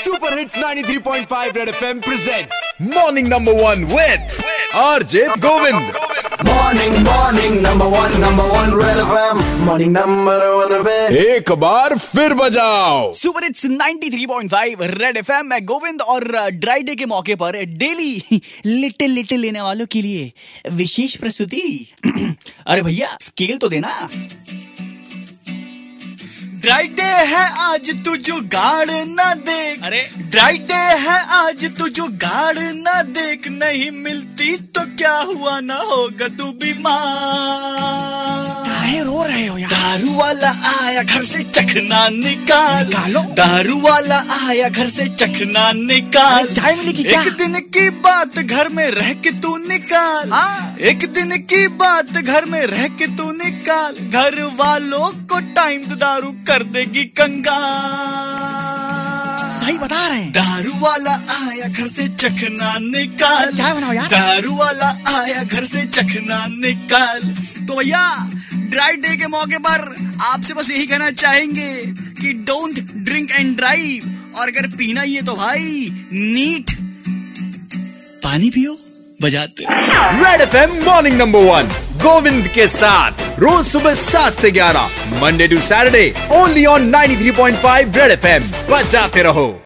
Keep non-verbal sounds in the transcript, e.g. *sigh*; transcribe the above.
Super hits 93.5 red FM presents morning number one with RJ Govind Morning, morning, number one, number one, Red FM. Morning, number one, पे एक बार फिर बजाओ। Super it's 93.5 red FM में गोविंद और dry day के मौके पर डेली लिटिल लिटिल लेने वालों के लिए विशेष प्रस्तुति। *clears throat* अरे भैया स्केल तो देना। ड्राई डे है आज तू जो गाड़ ना देख। अरे। ड्राई डे है आज तू जो गाड़ ना देख। नहीं मिलती तो क्या हुआ ना होगा तू बीमार। काहे रो रहे हो यार दारू वाला आया घर से चखना निकाल। निकालो। दारू वाला आया घर से चखना निकाल। चाय मिली की क्या? एक दिन की बात घर में रह के तू निकाल। एक दिन की बात घर में रह के तू निकाल। घर वालों को टाइम दारू कर देगी कंगाल। सही बता रहे हैं। दारू वाला आया घर से चखना निकाल। चाय बनाओ यार। दारू वाला आया घर से चखना निकाल। तो भैया ड्राई डे के मौके पर आपसे बस यही कहना चाहेंगे कि डोंट ड्रिंक एंड ड्राइव और अगर पीना ही है तो भाई नीट पानी पियो बजाते red FM morning number one Govind के साथ। रोज सुबह सात से ग्यारह Monday to Saturday only on 93.5 red FM बजाते रहो।